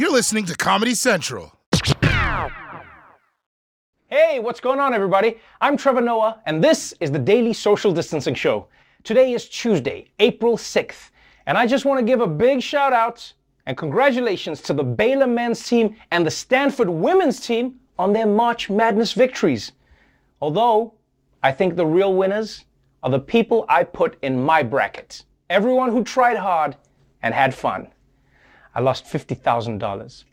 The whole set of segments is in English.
You're listening to Comedy Central. Hey, what's going on, everybody? I'm Trevor Noah, and this is the Daily Social Distancing Show. Today is Tuesday, April 6th, and I just want to give a big shout out and congratulations to the Baylor men's team and the Stanford women's team on their March Madness victories. Although, I think the real winners are the people I put in my bracket. Everyone who tried hard and had fun. I lost $50,000.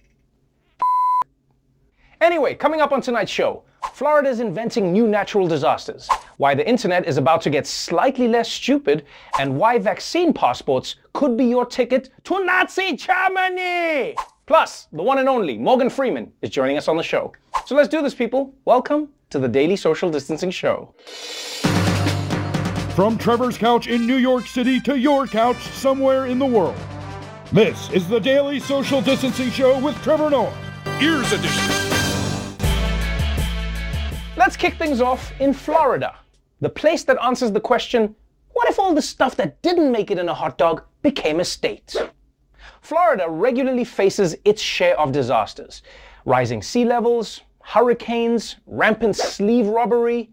Anyway, coming up on tonight's show, Florida is inventing new natural disasters, why the internet is about to get slightly less stupid, and why vaccine passports could be your ticket to Nazi Germany! Plus, the one and only Morgan Freeman is joining us on the show. So let's do this, people. Welcome to the Daily Social Distancing Show. From Trevor's couch in New York City to your couch somewhere in the world. This is the Daily Social Distancing Show with Trevor Noah. Ears Edition. Let's kick things off in Florida, the place that answers the question what if all the stuff that didn't make it in a hot dog became a state? Florida regularly faces its share of disasters rising sea levels, hurricanes, rampant sleeve robbery,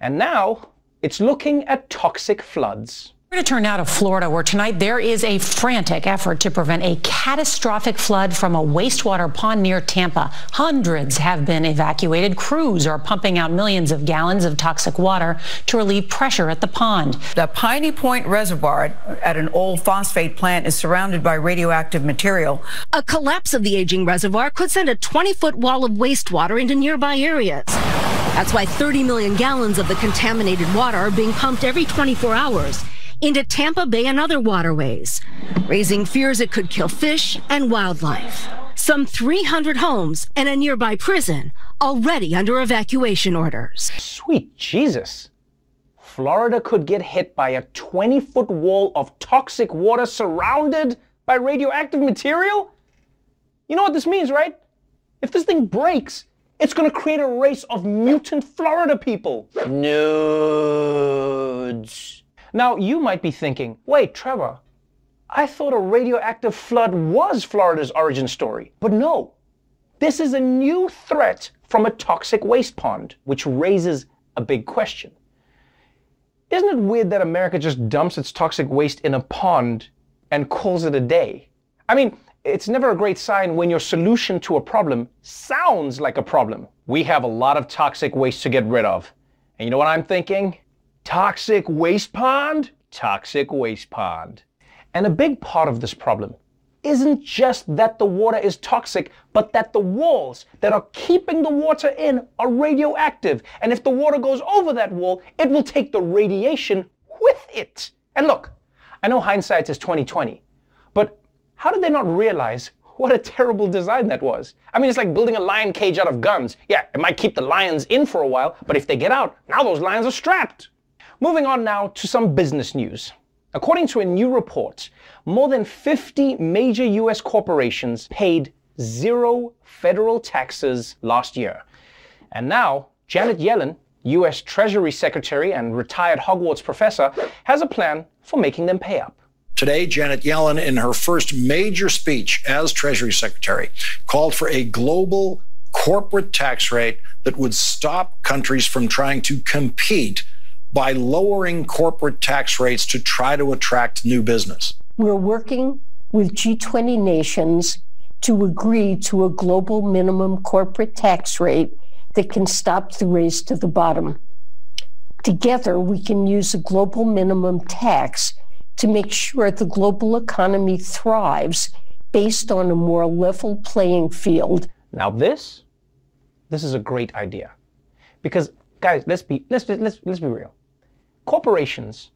and now it's looking at toxic floods. We're going to turn now to Florida, where tonight there is a frantic effort to prevent a catastrophic flood from a wastewater pond near Tampa. Hundreds have been evacuated. Crews are pumping out millions of gallons of toxic water to relieve pressure at the pond. The Piney Point Reservoir at an old phosphate plant is surrounded by radioactive material. A collapse of the aging reservoir could send a 20 foot wall of wastewater into nearby areas. That's why 30 million gallons of the contaminated water are being pumped every 24 hours into Tampa Bay and other waterways, raising fears it could kill fish and wildlife. Some 300 homes and a nearby prison already under evacuation orders. Sweet Jesus. Florida could get hit by a 20 foot wall of toxic water surrounded by radioactive material? You know what this means, right? If this thing breaks, it's going to create a race of mutant Florida people. Nudes. Now, you might be thinking, wait, Trevor, I thought a radioactive flood was Florida's origin story. But no, this is a new threat from a toxic waste pond, which raises a big question. Isn't it weird that America just dumps its toxic waste in a pond and calls it a day? I mean, it's never a great sign when your solution to a problem sounds like a problem. We have a lot of toxic waste to get rid of. And you know what I'm thinking? Toxic waste pond? Toxic waste pond. And a big part of this problem isn't just that the water is toxic, but that the walls that are keeping the water in are radioactive. And if the water goes over that wall, it will take the radiation with it. And look, I know hindsight is 2020, but how did they not realize what a terrible design that was? I mean, it's like building a lion cage out of guns. Yeah, it might keep the lions in for a while, but if they get out, now those lions are strapped. Moving on now to some business news. According to a new report, more than 50 major US corporations paid zero federal taxes last year. And now, Janet Yellen, US Treasury Secretary and retired Hogwarts professor, has a plan for making them pay up. Today, Janet Yellen, in her first major speech as Treasury Secretary, called for a global corporate tax rate that would stop countries from trying to compete by lowering corporate tax rates to try to attract new business. We're working with G20 nations to agree to a global minimum corporate tax rate that can stop the race to the bottom. Together, we can use a global minimum tax to make sure the global economy thrives based on a more level playing field. Now this, this is a great idea. Because guys, let's be let's let's let's be real corporations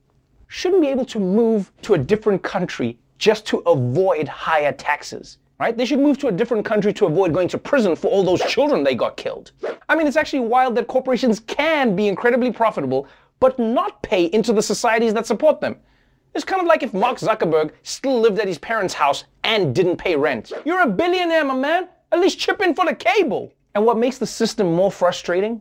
shouldn't be able to move to a different country just to avoid higher taxes. Right? They should move to a different country to avoid going to prison for all those children they got killed. I mean, it's actually wild that corporations can be incredibly profitable, but not pay into the societies that support them. It's kind of like if Mark Zuckerberg still lived at his parents' house and didn't pay rent. You're a billionaire, my man. At least chip in for the cable. And what makes the system more frustrating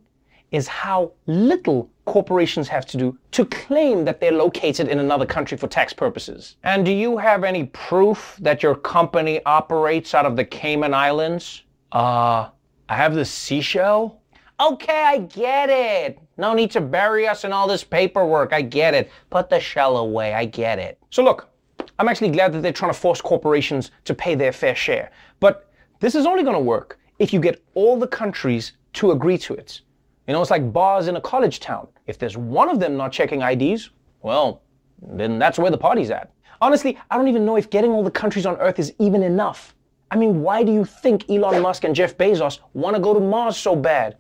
is how little corporations have to do to claim that they're located in another country for tax purposes. And do you have any proof that your company operates out of the Cayman Islands? Uh, I have the seashell. Okay, I get it. No need to bury us in all this paperwork. I get it. Put the shell away. I get it. So look, I'm actually glad that they're trying to force corporations to pay their fair share. But this is only going to work if you get all the countries to agree to it. You know, it's like bars in a college town. If there's one of them not checking IDs, well, then that's where the party's at. Honestly, I don't even know if getting all the countries on Earth is even enough. I mean, why do you think Elon Musk and Jeff Bezos want to go to Mars so bad?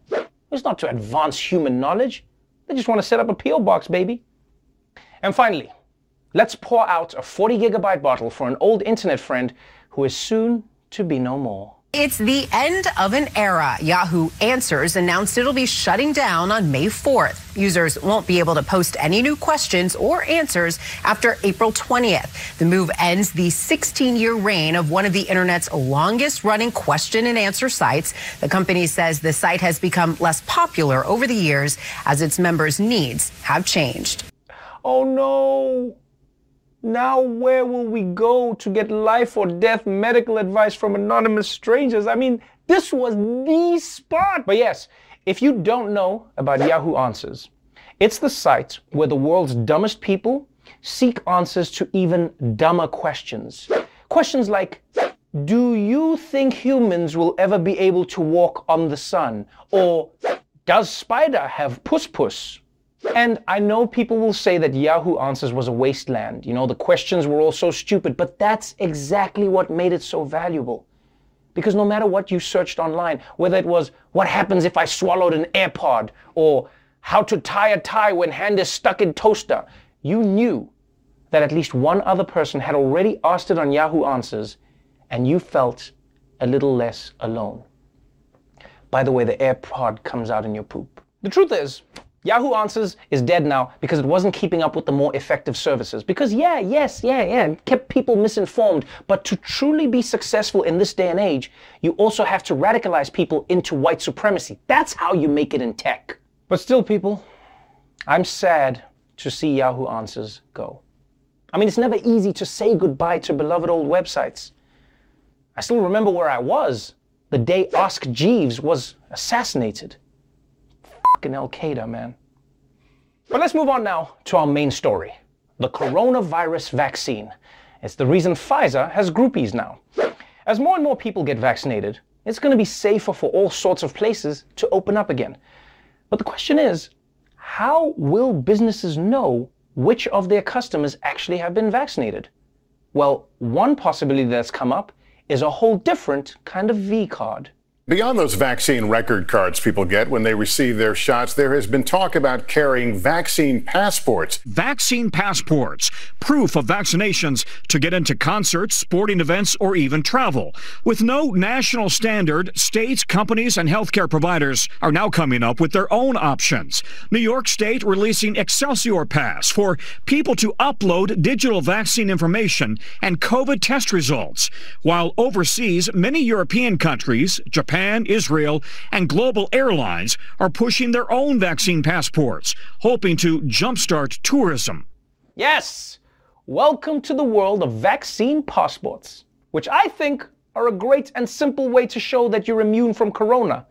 It's not to advance human knowledge. They just want to set up a P.O. box, baby. And finally, let's pour out a 40 gigabyte bottle for an old internet friend who is soon to be no more. It's the end of an era. Yahoo Answers announced it'll be shutting down on May 4th. Users won't be able to post any new questions or answers after April 20th. The move ends the 16 year reign of one of the internet's longest running question and answer sites. The company says the site has become less popular over the years as its members' needs have changed. Oh no! Now, where will we go to get life or death medical advice from anonymous strangers? I mean, this was the spot. But yes, if you don't know about Yahoo Answers, it's the site where the world's dumbest people seek answers to even dumber questions. Questions like, do you think humans will ever be able to walk on the sun? Or, does spider have puss puss? And I know people will say that Yahoo Answers was a wasteland. You know, the questions were all so stupid, but that's exactly what made it so valuable. Because no matter what you searched online, whether it was what happens if I swallowed an AirPod or how to tie a tie when hand is stuck in toaster, you knew that at least one other person had already asked it on Yahoo Answers and you felt a little less alone. By the way, the AirPod comes out in your poop. The truth is, Yahoo Answers is dead now because it wasn't keeping up with the more effective services. Because, yeah, yes, yeah, yeah, it kept people misinformed. But to truly be successful in this day and age, you also have to radicalize people into white supremacy. That's how you make it in tech. But still, people, I'm sad to see Yahoo Answers go. I mean, it's never easy to say goodbye to beloved old websites. I still remember where I was the day Ask Jeeves was assassinated fucking Al Qaeda, man. But let's move on now to our main story the coronavirus vaccine. It's the reason Pfizer has groupies now. As more and more people get vaccinated, it's going to be safer for all sorts of places to open up again. But the question is how will businesses know which of their customers actually have been vaccinated? Well, one possibility that's come up is a whole different kind of V card. Beyond those vaccine record cards people get when they receive their shots, there has been talk about carrying vaccine passports. Vaccine passports, proof of vaccinations to get into concerts, sporting events, or even travel. With no national standard, states, companies, and healthcare providers are now coming up with their own options. New York State releasing Excelsior Pass for people to upload digital vaccine information and COVID test results. While overseas, many European countries, Japan, Japan, Israel, and global airlines are pushing their own vaccine passports, hoping to jumpstart tourism. Yes! Welcome to the world of vaccine passports, which I think are a great and simple way to show that you're immune from corona.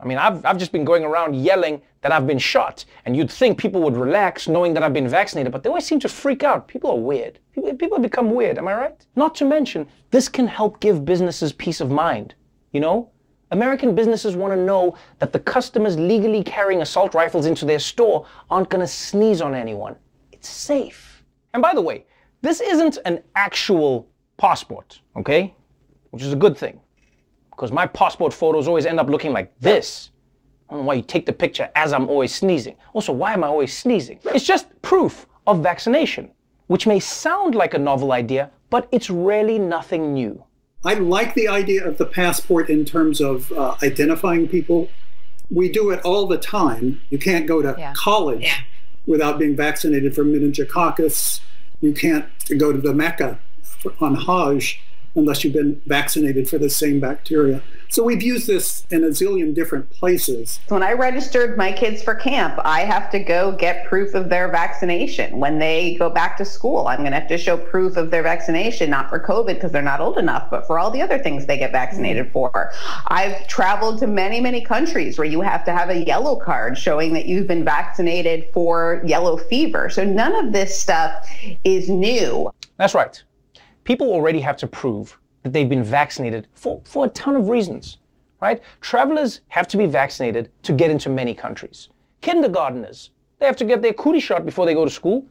I mean, I've, I've just been going around yelling that I've been shot, and you'd think people would relax knowing that I've been vaccinated, but they always seem to freak out. People are weird. People, people become weird, am I right? Not to mention, this can help give businesses peace of mind. You know, American businesses want to know that the customers legally carrying assault rifles into their store aren't going to sneeze on anyone. It's safe. And by the way, this isn't an actual passport, okay? Which is a good thing. Because my passport photos always end up looking like this. I don't know why you take the picture as I'm always sneezing. Also, why am I always sneezing? It's just proof of vaccination, which may sound like a novel idea, but it's really nothing new. I like the idea of the passport in terms of uh, identifying people. We do it all the time. You can't go to yeah. college yeah. without being vaccinated for meningococcus. You can't go to the Mecca on Hajj unless you've been vaccinated for the same bacteria. So we've used this in a zillion different places. When I registered my kids for camp, I have to go get proof of their vaccination. When they go back to school, I'm going to have to show proof of their vaccination, not for COVID because they're not old enough, but for all the other things they get vaccinated mm. for. I've traveled to many, many countries where you have to have a yellow card showing that you've been vaccinated for yellow fever. So none of this stuff is new. That's right people already have to prove that they've been vaccinated for, for a ton of reasons, right? Travelers have to be vaccinated to get into many countries. Kindergarteners, they have to get their cootie shot before they go to school.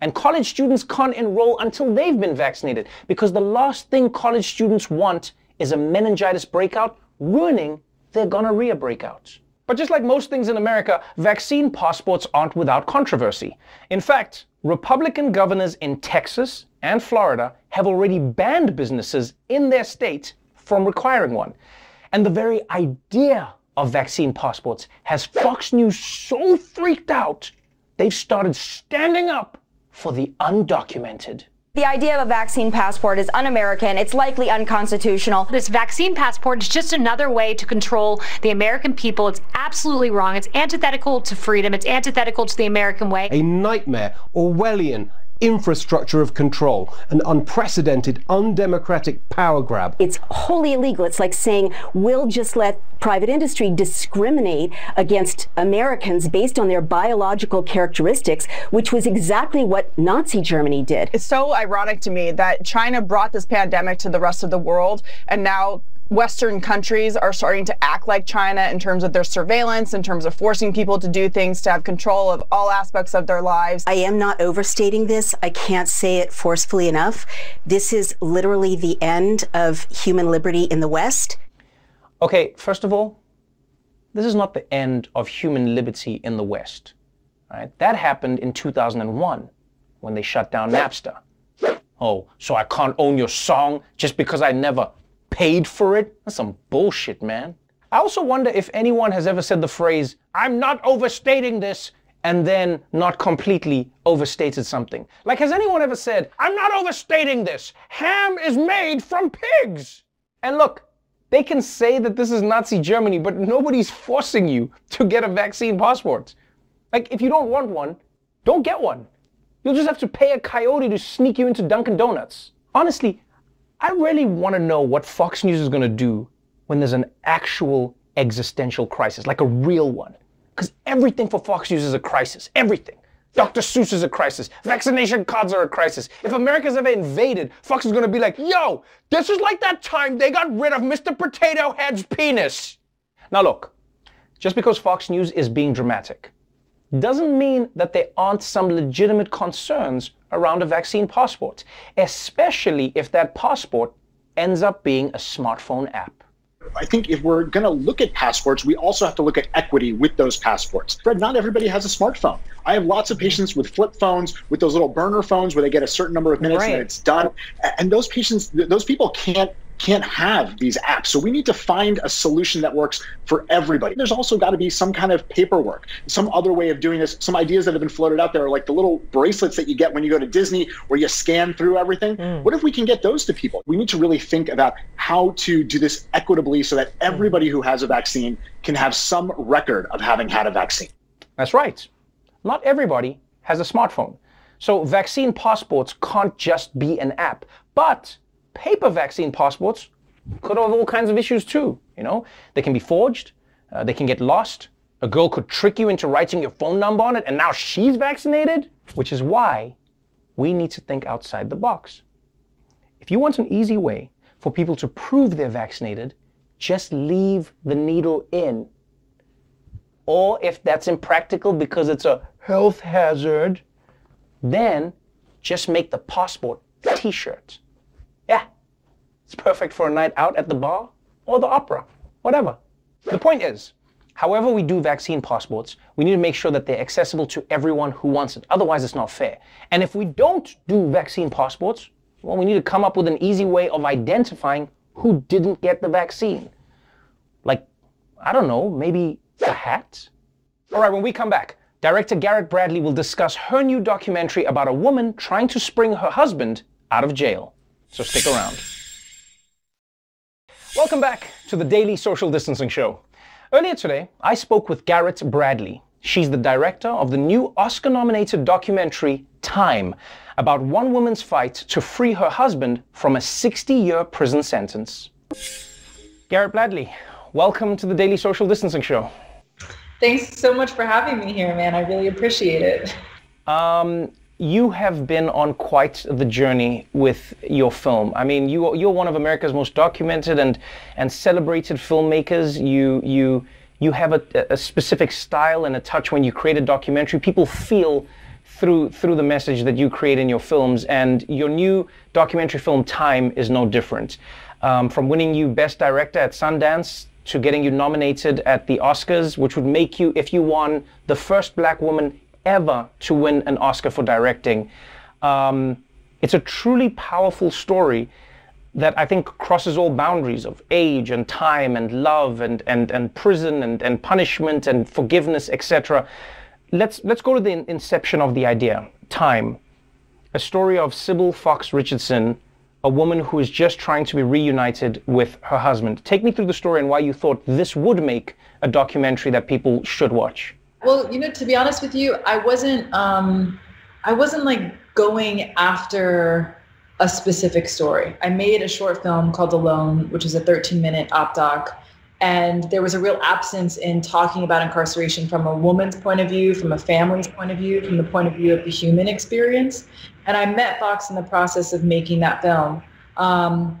And college students can't enroll until they've been vaccinated because the last thing college students want is a meningitis breakout ruining their gonorrhea breakout. But just like most things in America, vaccine passports aren't without controversy. In fact, Republican governors in Texas and Florida have already banned businesses in their states from requiring one. And the very idea of vaccine passports has Fox News so freaked out, they've started standing up for the undocumented. The idea of a vaccine passport is un American. It's likely unconstitutional. This vaccine passport is just another way to control the American people. It's absolutely wrong. It's antithetical to freedom. It's antithetical to the American way. A nightmare, Orwellian, infrastructure of control, an unprecedented, undemocratic power grab. It's wholly illegal. It's like saying we'll just let private industry discriminate against Americans based on their biological characteristics, which was exactly what Nazi Germany did. It's so ironic to me that China brought this pandemic to the rest of the world and now Western countries are starting to act like China in terms of their surveillance, in terms of forcing people to do things to have control of all aspects of their lives. I am not overstating this. I can't say it forcefully enough. This is literally the end of human liberty in the West. Okay, first of all, this is not the end of human liberty in the West. Right? That happened in 2001 when they shut down Napster. Oh, so I can't own your song just because I never paid for it? That's some bullshit, man. I also wonder if anyone has ever said the phrase, I'm not overstating this, and then not completely overstated something. Like, has anyone ever said, I'm not overstating this? Ham is made from pigs. And look, they can say that this is Nazi Germany, but nobody's forcing you to get a vaccine passport. Like, if you don't want one, don't get one. You'll just have to pay a coyote to sneak you into Dunkin' Donuts. Honestly, I really want to know what Fox News is going to do when there's an actual existential crisis, like a real one. Because everything for Fox News is a crisis. Everything. Dr. Seuss is a crisis. Vaccination cards are a crisis. If America's ever invaded, Fox is going to be like, yo, this is like that time they got rid of Mr. Potato Head's penis. Now, look, just because Fox News is being dramatic doesn't mean that there aren't some legitimate concerns around a vaccine passport, especially if that passport ends up being a smartphone app. I think if we're going to look at passports, we also have to look at equity with those passports. Fred, not everybody has a smartphone. I have lots of patients with flip phones, with those little burner phones where they get a certain number of minutes right. and it's done. And those patients, those people can't can't have these apps. So we need to find a solution that works for everybody. There's also got to be some kind of paperwork, some other way of doing this. Some ideas that have been floated out there are like the little bracelets that you get when you go to Disney where you scan through everything. Mm. What if we can get those to people? We need to really think about how to do this equitably so that everybody who has a vaccine can have some record of having had a vaccine. That's right. Not everybody has a smartphone. So vaccine passports can't just be an app. But paper vaccine passports could have all kinds of issues too. You know, they can be forged, uh, they can get lost. A girl could trick you into writing your phone number on it, and now she's vaccinated. Which is why we need to think outside the box. If you want an easy way for people to prove they're vaccinated, just leave the needle in. Or if that's impractical because it's a health hazard, then just make the passport t shirt. Yeah, it's perfect for a night out at the bar or the opera, whatever. The point is, however we do vaccine passports, we need to make sure that they're accessible to everyone who wants it. Otherwise, it's not fair. And if we don't do vaccine passports, well, we need to come up with an easy way of identifying who didn't get the vaccine. Like, I don't know, maybe a hat? All right, when we come back, director Garrett Bradley will discuss her new documentary about a woman trying to spring her husband out of jail. So stick around. Welcome back to the Daily Social Distancing Show. Earlier today, I spoke with Garrett Bradley. She's the director of the new Oscar nominated documentary Time about one woman's fight to free her husband from a 60 year prison sentence. Garrett Bradley, welcome to the Daily Social Distancing Show. Thanks so much for having me here, man. I really appreciate it. Um, you have been on quite the journey with your film. I mean, you you're one of America's most documented and and celebrated filmmakers. You you you have a, a specific style and a touch when you create a documentary. People feel through through the message that you create in your films, and your new documentary film Time is no different. Um, from winning you Best Director at Sundance to getting you nominated at the Oscars, which would make you, if you won, the first black woman ever to win an Oscar for directing. Um, it's a truly powerful story that I think crosses all boundaries of age and time and love and, and, and prison and, and punishment and forgiveness, etc. Let's, let's go to the inception of the idea time. A story of Sybil Fox Richardson, a woman who is just trying to be reunited with her husband. Take me through the story and why you thought this would make a documentary that people should watch. Well, you know, to be honest with you, I wasn't um I wasn't like going after a specific story. I made a short film called Alone, which is a 13 minute op doc. And there was a real absence in talking about incarceration from a woman's point of view, from a family's point of view, from the point of view of the human experience. And I met Fox in the process of making that film. Um,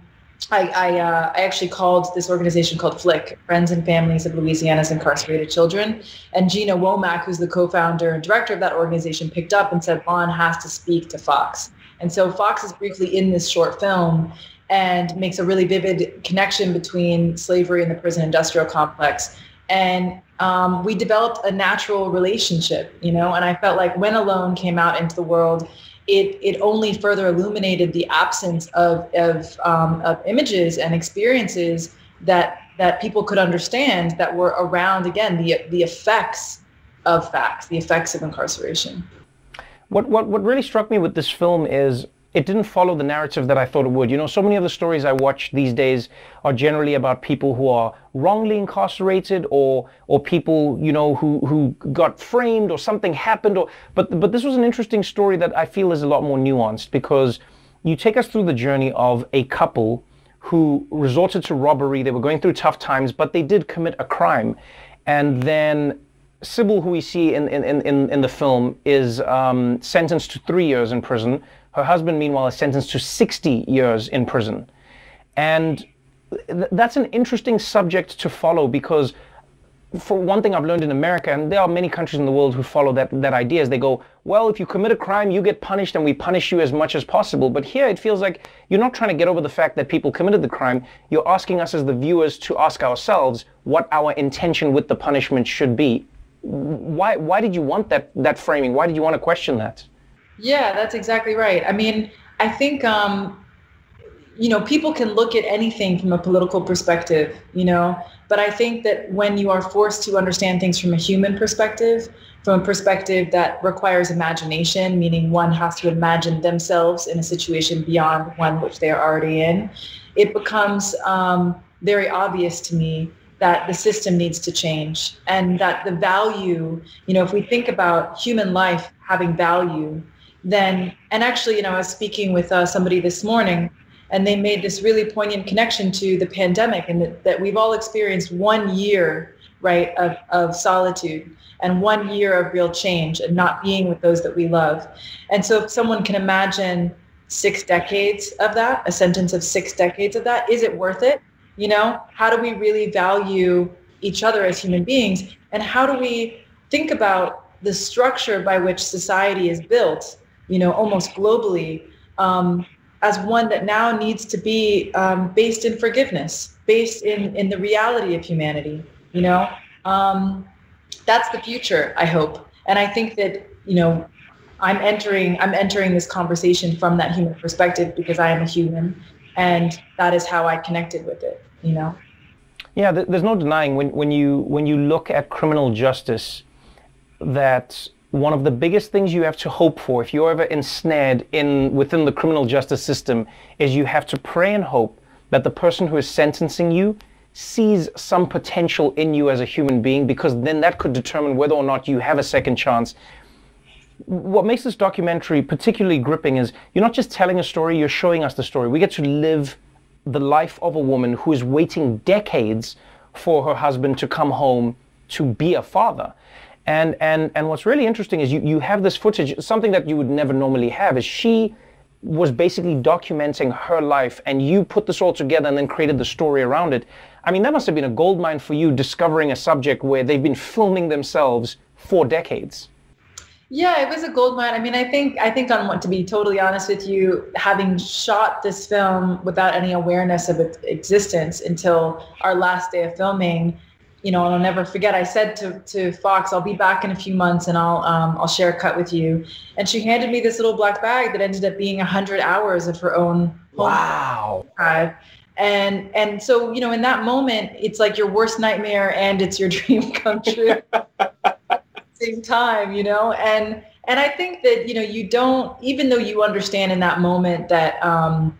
I, I, uh, I, actually called this organization called FLIC, Friends and Families of Louisiana's Incarcerated Children. And Gina Womack, who's the co-founder and director of that organization, picked up and said, Vaughn has to speak to Fox. And so Fox is briefly in this short film and makes a really vivid connection between slavery and the prison industrial complex. And um, we developed a natural relationship, you know, and I felt like when Alone came out into the world, it it only further illuminated the absence of of, um, of images and experiences that that people could understand that were around again the the effects of facts, the effects of incarceration. What what what really struck me with this film is it didn't follow the narrative that I thought it would. You know, so many of the stories I watch these days are generally about people who are wrongly incarcerated or or people, you know, who who got framed or something happened or but but this was an interesting story that I feel is a lot more nuanced because you take us through the journey of a couple who resorted to robbery. They were going through tough times, but they did commit a crime. And then Sybil, who we see in, in, in, in the film, is um, sentenced to three years in prison her husband, meanwhile, is sentenced to 60 years in prison. And th- that's an interesting subject to follow because, for one thing, I've learned in America, and there are many countries in the world who follow that, that idea, is they go, well, if you commit a crime, you get punished, and we punish you as much as possible. But here it feels like you're not trying to get over the fact that people committed the crime. You're asking us as the viewers to ask ourselves what our intention with the punishment should be. Why, why did you want that, that framing? Why did you want to question that? Yeah, that's exactly right. I mean, I think um, you know people can look at anything from a political perspective, you know, but I think that when you are forced to understand things from a human perspective, from a perspective that requires imagination, meaning one has to imagine themselves in a situation beyond one which they are already in, it becomes um, very obvious to me that the system needs to change and that the value, you know, if we think about human life having value, then and actually you know i was speaking with uh, somebody this morning and they made this really poignant connection to the pandemic and that, that we've all experienced one year right of, of solitude and one year of real change and not being with those that we love. And so if someone can imagine six decades of that a sentence of six decades of that is it worth it? You know how do we really value each other as human beings? And how do we think about the structure by which society is built you know, almost globally, um, as one that now needs to be um, based in forgiveness, based in in the reality of humanity. You know, um, that's the future. I hope, and I think that you know, I'm entering I'm entering this conversation from that human perspective because I am a human, and that is how I connected with it. You know. Yeah, there's no denying when, when you when you look at criminal justice that one of the biggest things you have to hope for if you're ever ensnared in within the criminal justice system is you have to pray and hope that the person who is sentencing you sees some potential in you as a human being because then that could determine whether or not you have a second chance. What makes this documentary particularly gripping is you're not just telling a story, you're showing us the story. We get to live the life of a woman who is waiting decades for her husband to come home to be a father. And and and what's really interesting is you, you have this footage, something that you would never normally have, is she was basically documenting her life and you put this all together and then created the story around it. I mean, that must have been a goldmine for you discovering a subject where they've been filming themselves for decades. Yeah, it was a gold mine. I mean, I think I think on to be totally honest with you, having shot this film without any awareness of its existence until our last day of filming, you know, and I'll never forget. I said to, to Fox, "I'll be back in a few months, and I'll um, I'll share a cut with you." And she handed me this little black bag that ended up being hundred hours of her own. Wow. And and so you know, in that moment, it's like your worst nightmare and it's your dream come true. same time, you know, and and I think that you know you don't even though you understand in that moment that. um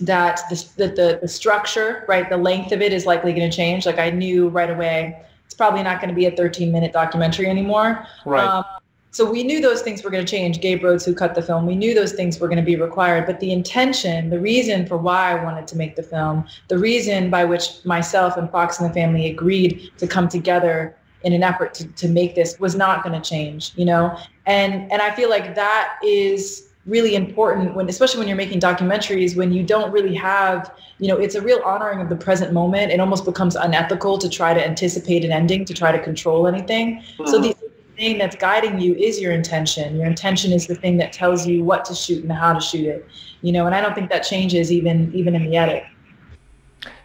that the, the, the, structure, right, the length of it is likely going to change. Like I knew right away, it's probably not going to be a 13 minute documentary anymore. Right. Um, so we knew those things were going to change. Gabe Rhodes, who cut the film, we knew those things were going to be required. But the intention, the reason for why I wanted to make the film, the reason by which myself and Fox and the family agreed to come together in an effort to, to make this was not going to change, you know? And and I feel like that is really important when especially when you're making documentaries when you don't really have you know it's a real honoring of the present moment. It almost becomes unethical to try to anticipate an ending to try to control anything. Mm-hmm. so the thing that's guiding you is your intention. Your intention is the thing that tells you what to shoot and how to shoot it you know and i don't think that changes even even in the edit.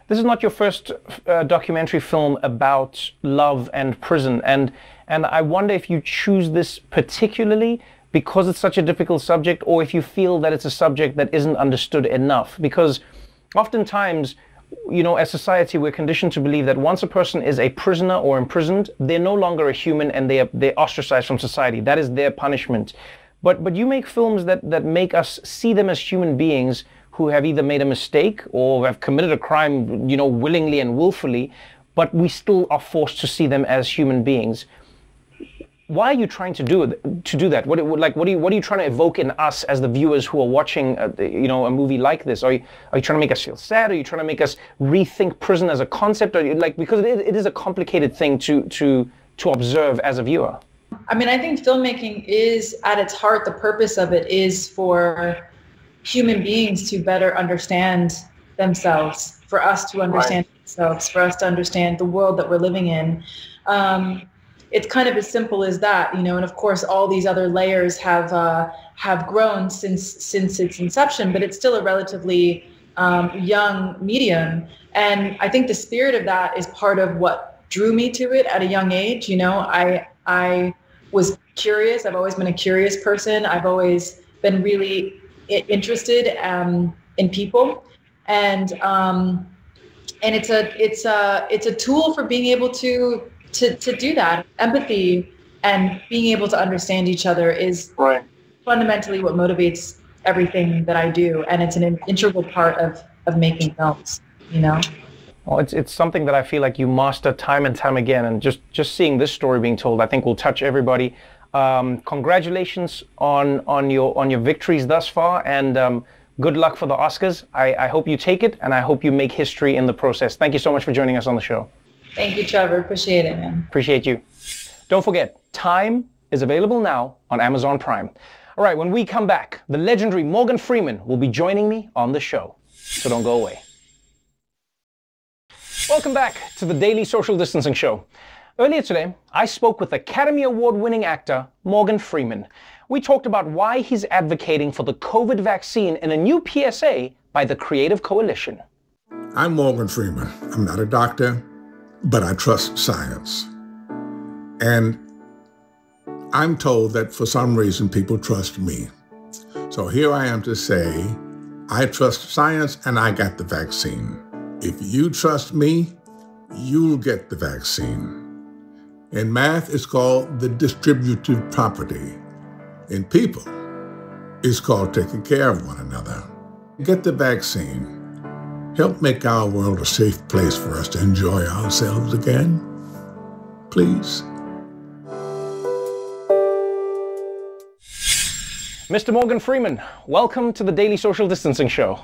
This is not your first uh, documentary film about love and prison. And and i wonder if you choose this particularly because it's such a difficult subject or if you feel that it's a subject that isn't understood enough. Because oftentimes, you know, as society, we're conditioned to believe that once a person is a prisoner or imprisoned, they're no longer a human and they are, they're ostracized from society. That is their punishment. But, but you make films that, that make us see them as human beings who have either made a mistake or have committed a crime, you know, willingly and willfully, but we still are forced to see them as human beings why are you trying to do to do that? What like what are you what are you trying to evoke in us as the viewers who are watching a, uh, you know a movie like this? Are you are you trying to make us feel sad? Are you trying to make us rethink prison as a concept? Or like because it, it is a complicated thing to to to observe as a viewer. I mean, I think filmmaking is at its heart the purpose of it is for human beings to better understand themselves, for us to understand right. ourselves, for us to understand the world that we're living in. Um, it's kind of as simple as that, you know. And of course, all these other layers have uh, have grown since since its inception, but it's still a relatively um, young medium. And I think the spirit of that is part of what drew me to it at a young age. You know, I I was curious. I've always been a curious person. I've always been really interested um, in people, and um, and it's a it's a it's a tool for being able to to to do that empathy and being able to understand each other is right. fundamentally what motivates everything that I do and it's an integral part of of making films you know well, it's it's something that I feel like you master time and time again, and just just seeing this story being told, I think will touch everybody. Um, congratulations on on your on your victories thus far, and um, good luck for the Oscars. I, I hope you take it, and I hope you make history in the process. Thank you so much for joining us on the show. Thank you, Trevor. Appreciate it, man. Appreciate you. Don't forget, Time is available now on Amazon Prime. All right, when we come back, the legendary Morgan Freeman will be joining me on the show. So don't go away. Welcome back to the Daily Social Distancing Show. Earlier today, I spoke with Academy Award winning actor Morgan Freeman. We talked about why he's advocating for the COVID vaccine in a new PSA by the Creative Coalition. I'm Morgan Freeman. I'm not a doctor but I trust science. And I'm told that for some reason people trust me. So here I am to say, I trust science and I got the vaccine. If you trust me, you'll get the vaccine. In math, it's called the distributive property. In people, it's called taking care of one another. Get the vaccine. Help make our world a safe place for us to enjoy ourselves again? Please. Mr. Morgan Freeman, welcome to the Daily Social Distancing Show.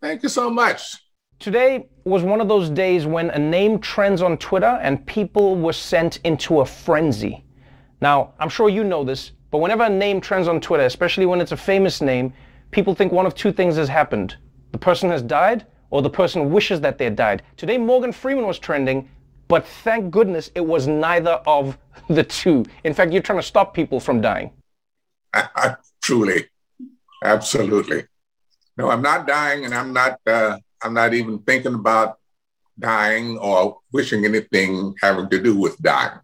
Thank you so much. Today was one of those days when a name trends on Twitter and people were sent into a frenzy. Now, I'm sure you know this, but whenever a name trends on Twitter, especially when it's a famous name, people think one of two things has happened. The person has died or the person wishes that they died. Today, Morgan Freeman was trending, but thank goodness it was neither of the two. In fact, you're trying to stop people from dying. Truly, absolutely. No, I'm not dying, and I'm not. Uh, I'm not even thinking about dying or wishing anything having to do with dying.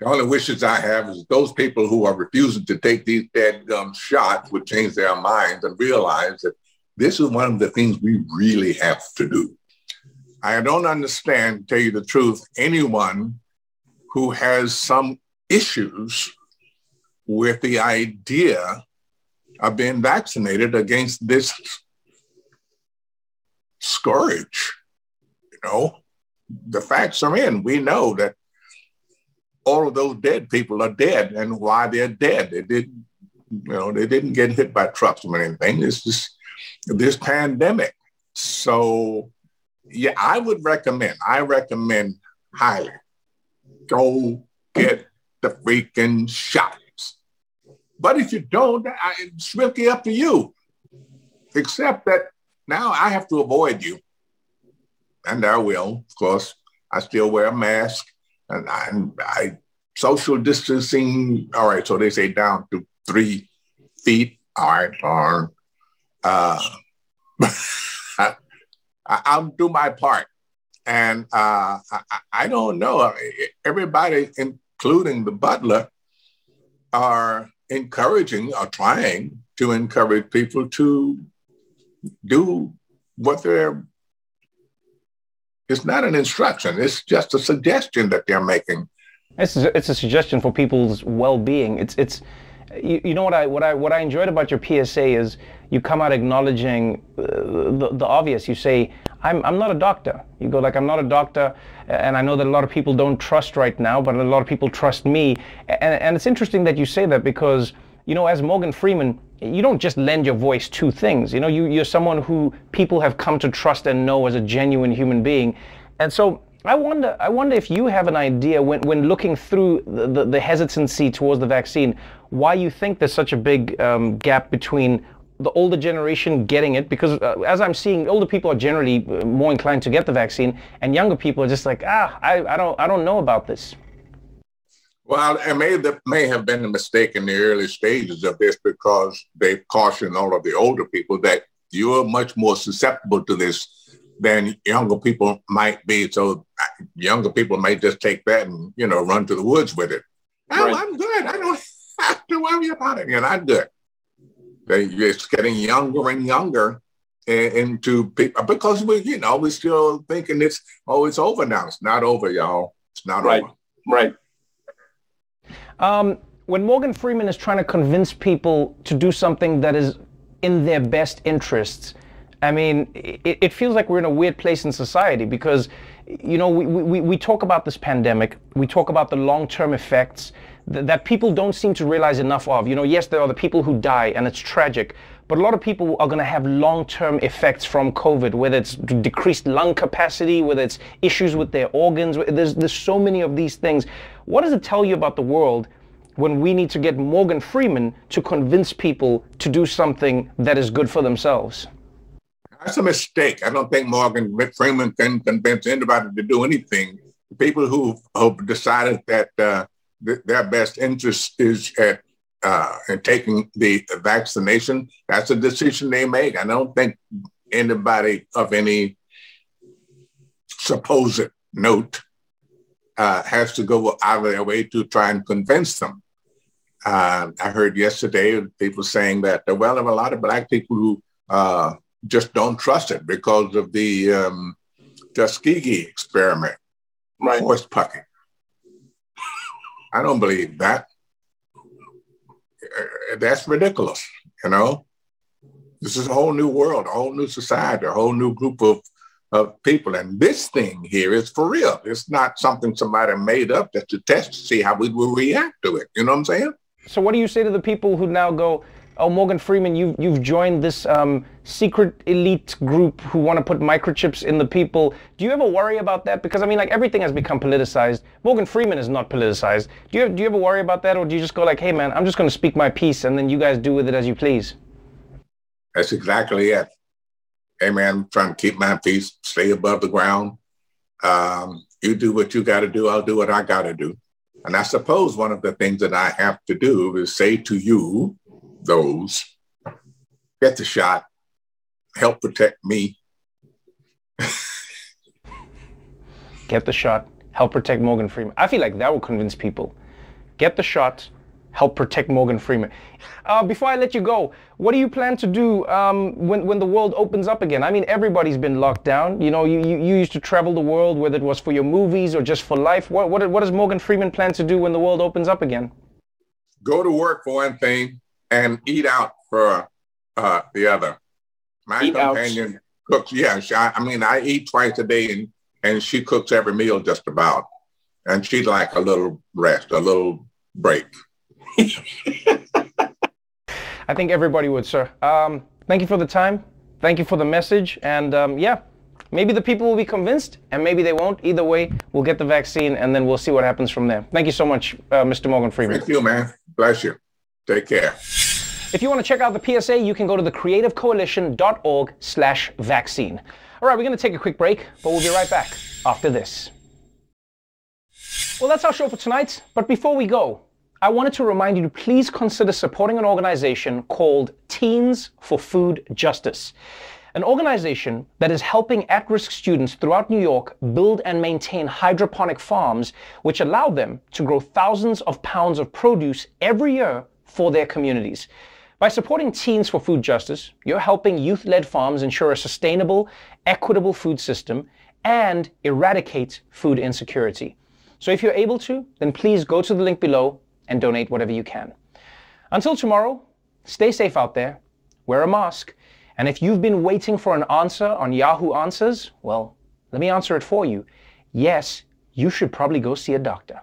The only wishes I have is those people who are refusing to take these dead gum shots would change their minds and realize that this is one of the things we really have to do. I don't understand, tell you the truth, anyone who has some issues with the idea of being vaccinated against this scourge. You know, the facts are in. We know that all of those dead people are dead, and why they're dead. They didn't, you know, they didn't get hit by trucks or anything. It's just this pandemic. So, yeah, I would recommend. I recommend highly go get the freaking shots. But if you don't, I, it's really up to you. Except that now I have to avoid you. And I will, of course. I still wear a mask and I, I social distancing. All right, so they say down to three feet. All right, or uh, I, I'll do my part. And uh, I, I don't know. Everybody, including the butler, are encouraging or trying to encourage people to do what they're it's not an instruction it's just a suggestion that they're making it's a, it's a suggestion for people's well-being it's it's you, you know what I what I what I enjoyed about your PSA is you come out acknowledging uh, the, the obvious. You say, I'm, I'm not a doctor. You go like, I'm not a doctor, and I know that a lot of people don't trust right now, but a lot of people trust me. And, and it's interesting that you say that because, you know, as Morgan Freeman, you don't just lend your voice to things. You know, you, you're someone who people have come to trust and know as a genuine human being. And so I wonder, I wonder if you have an idea when, when looking through the, the, the hesitancy towards the vaccine, why you think there's such a big um, gap between the older generation getting it because uh, as I'm seeing, older people are generally uh, more inclined to get the vaccine, and younger people are just like, ah, I, I don't I don't know about this. Well, it may that may have been a mistake in the early stages of this because they cautioned all of the older people that you are much more susceptible to this than younger people might be. So younger people may just take that and you know run to the woods with it. Oh. I'm good. I don't have to worry about it. You're not good. They, it's getting younger and younger into people because we, you know, we're still thinking it's oh, it's over now. It's not over, y'all. It's not right. over. Right. Um, when Morgan Freeman is trying to convince people to do something that is in their best interests, I mean, it, it feels like we're in a weird place in society because, you know, we, we, we talk about this pandemic, we talk about the long term effects th- that people don't seem to realize enough of. You know, yes, there are the people who die and it's tragic, but a lot of people are going to have long-term effects from COVID, whether it's decreased lung capacity, whether it's issues with their organs. There's there's so many of these things. What does it tell you about the world when we need to get Morgan Freeman to convince people to do something that is good for themselves? That's a mistake. I don't think Morgan Freeman can convince anybody to do anything. People who have decided that uh, th- their best interest is at uh, in taking the vaccination, that's a decision they make. I don't think anybody of any supposed note uh, has to go out of their way to try and convince them. Uh, I heard yesterday people saying that, well, there are a lot of black people who uh, just don't trust it because of the um, Tuskegee experiment, right. horse pucking. I don't believe that. That's ridiculous, you know? This is a whole new world, a whole new society, a whole new group of of people. And this thing here is for real. It's not something somebody made up just to test to see how we will react to it. You know what I'm saying? So what do you say to the people who now go, oh, Morgan Freeman, you, you've joined this um, secret elite group who want to put microchips in the people. Do you ever worry about that? Because I mean, like everything has become politicized. Morgan Freeman is not politicized. Do you, do you ever worry about that? Or do you just go like, hey man, I'm just going to speak my piece and then you guys do with it as you please? That's exactly it. Hey man, I'm trying to keep my peace, stay above the ground. Um, you do what you got to do. I'll do what I got to do. And I suppose one of the things that I have to do is say to you, those, get the shot, help protect me. get the shot, help protect Morgan Freeman. I feel like that will convince people. Get the shot, help protect Morgan Freeman. Uh, before I let you go, what do you plan to do um, when, when the world opens up again? I mean, everybody's been locked down. You know, you, you, you, used to travel the world, whether it was for your movies or just for life. What, what, what does Morgan Freeman plan to do when the world opens up again? Go to work for one thing and eat out for uh, the other. My eat companion out. cooks, yeah, she, I, I mean, I eat twice a day and, and she cooks every meal just about. And she'd like a little rest, a little break. I think everybody would, sir. Um, thank you for the time. Thank you for the message. And um, yeah, maybe the people will be convinced and maybe they won't. Either way, we'll get the vaccine and then we'll see what happens from there. Thank you so much, uh, Mr. Morgan Freeman. Thank you, man. Bless you. Take care. If you want to check out the PSA, you can go to thecreativecoalition.org slash vaccine. All right, we're going to take a quick break, but we'll be right back after this. Well, that's our show for tonight. But before we go, I wanted to remind you to please consider supporting an organization called Teens for Food Justice, an organization that is helping at risk students throughout New York build and maintain hydroponic farms, which allow them to grow thousands of pounds of produce every year for their communities. By supporting Teens for Food Justice, you're helping youth led farms ensure a sustainable, equitable food system and eradicate food insecurity. So if you're able to, then please go to the link below and donate whatever you can. Until tomorrow, stay safe out there, wear a mask, and if you've been waiting for an answer on Yahoo Answers, well, let me answer it for you. Yes, you should probably go see a doctor.